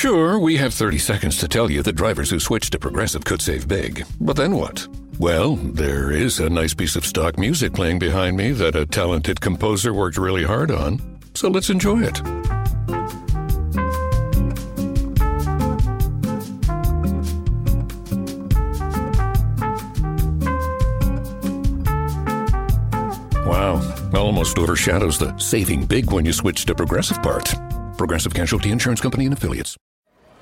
Sure, we have 30 seconds to tell you that drivers who switch to Progressive could save big. But then what? Well, there is a nice piece of stock music playing behind me that a talented composer worked really hard on. So let's enjoy it. Wow, almost overshadows the saving big when you switch to Progressive part. Progressive Casualty Insurance Company and Affiliates.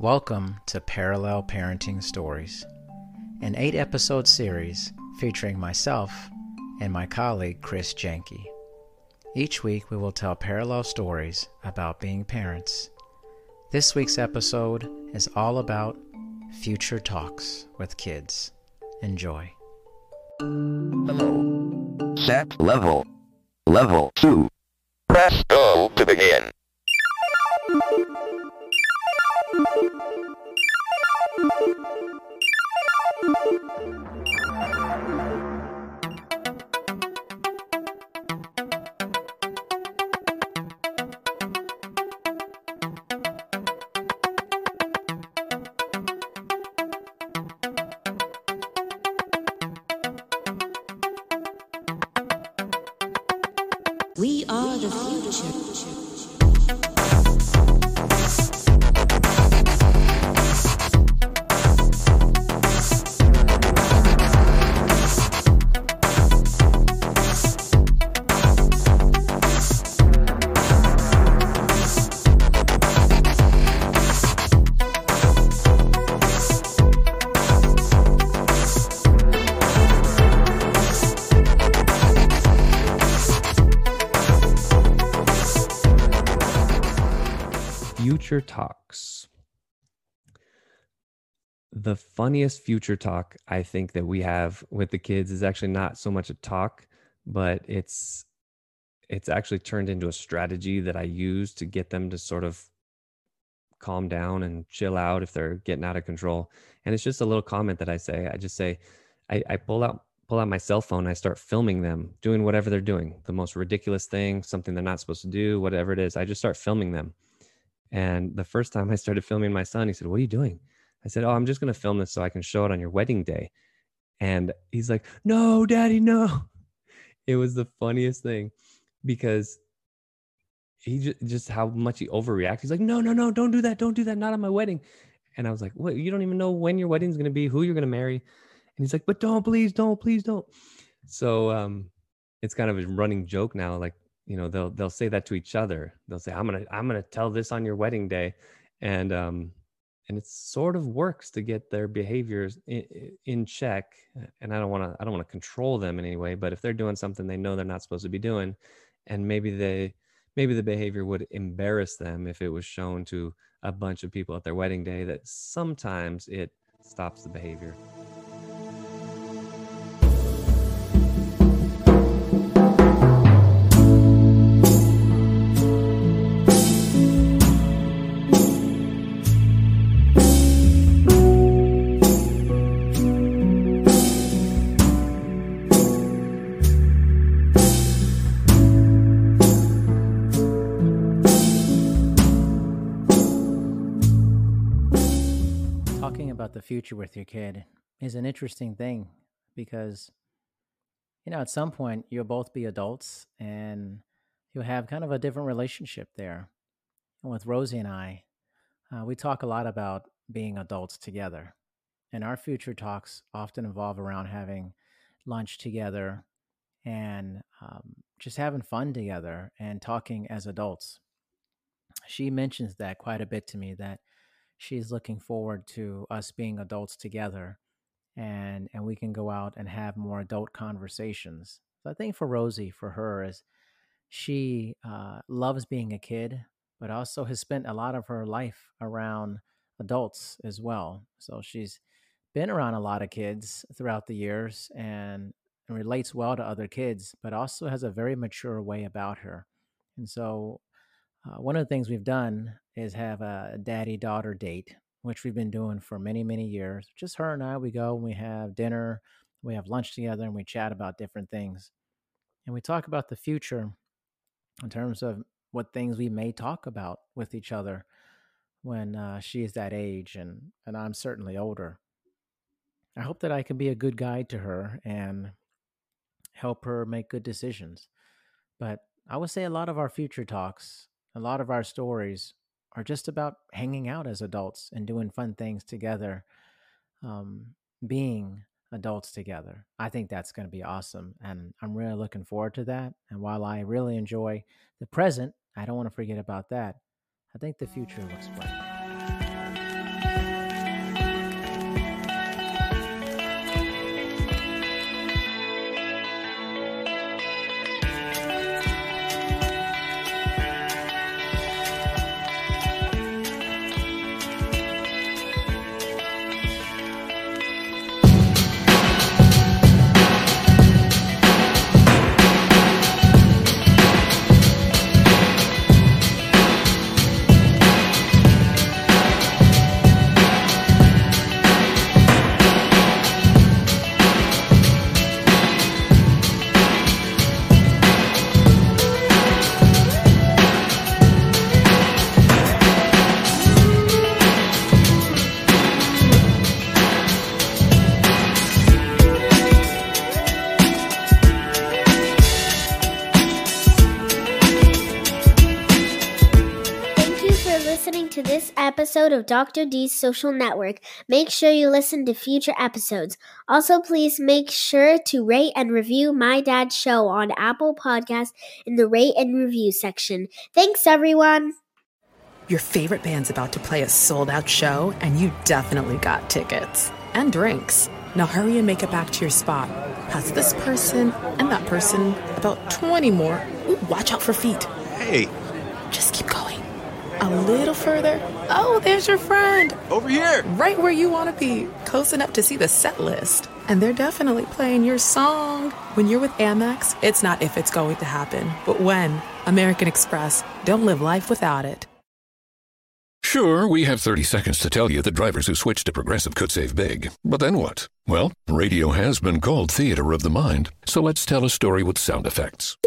Welcome to Parallel Parenting Stories, an eight episode series featuring myself and my colleague Chris Jenke. Each week we will tell parallel stories about being parents. This week's episode is all about future talks with kids. Enjoy. Hello. Set level. Level 2. Press go to begin. We are the future. Future talks. The funniest future talk I think that we have with the kids is actually not so much a talk, but it's it's actually turned into a strategy that I use to get them to sort of calm down and chill out if they're getting out of control. And it's just a little comment that I say. I just say, I, I pull out pull out my cell phone. I start filming them doing whatever they're doing, the most ridiculous thing, something they're not supposed to do, whatever it is. I just start filming them. And the first time I started filming my son, he said, What are you doing? I said, Oh, I'm just going to film this so I can show it on your wedding day. And he's like, No, daddy, no. It was the funniest thing because he just, just how much he overreacts. He's like, No, no, no, don't do that. Don't do that. Not on my wedding. And I was like, What? You don't even know when your wedding's going to be, who you're going to marry. And he's like, But don't, please, don't, please, don't. So um, it's kind of a running joke now. Like, you know they'll they'll say that to each other. They'll say i'm gonna i'm gonna tell this on your wedding day. And um and it sort of works to get their behaviors in, in check and i don't want to i don't want to control them in any way but if they're doing something they know they're not supposed to be doing and maybe they maybe the behavior would embarrass them if it was shown to a bunch of people at their wedding day that sometimes it stops the behavior future with your kid is an interesting thing because, you know, at some point you'll both be adults and you'll have kind of a different relationship there. And with Rosie and I, uh, we talk a lot about being adults together. And our future talks often involve around having lunch together and um, just having fun together and talking as adults. She mentions that quite a bit to me that she's looking forward to us being adults together and and we can go out and have more adult conversations. So I think for Rosie, for her is she uh, loves being a kid, but also has spent a lot of her life around adults as well. So she's been around a lot of kids throughout the years and, and relates well to other kids, but also has a very mature way about her. And so, uh, one of the things we've done is have a daddy daughter date, which we've been doing for many, many years. Just her and I, we go and we have dinner, we have lunch together, and we chat about different things. And we talk about the future in terms of what things we may talk about with each other when uh, she is that age and, and I'm certainly older. I hope that I can be a good guide to her and help her make good decisions. But I would say a lot of our future talks, a lot of our stories are just about hanging out as adults and doing fun things together, um, being adults together. I think that's going to be awesome. And I'm really looking forward to that. And while I really enjoy the present, I don't want to forget about that. I think the future looks bright. Listening to this episode of Dr. D's Social Network. Make sure you listen to future episodes. Also, please make sure to rate and review My Dad's Show on Apple Podcasts in the rate and review section. Thanks, everyone. Your favorite band's about to play a sold out show, and you definitely got tickets and drinks. Now hurry and make it back to your spot. Past this person and that person, about 20 more. Ooh, watch out for feet. Hey, Just keep going. A little further. Oh, there's your friend. over here! Right where you want to be, close enough to see the set list. And they're definitely playing your song. When you're with Amex, it's not if it's going to happen, but when. American Express. Don't live life without it. Sure, we have 30 seconds to tell you that drivers who switch to Progressive could save big. But then what? Well, radio has been called theater of the mind, so let's tell a story with sound effects.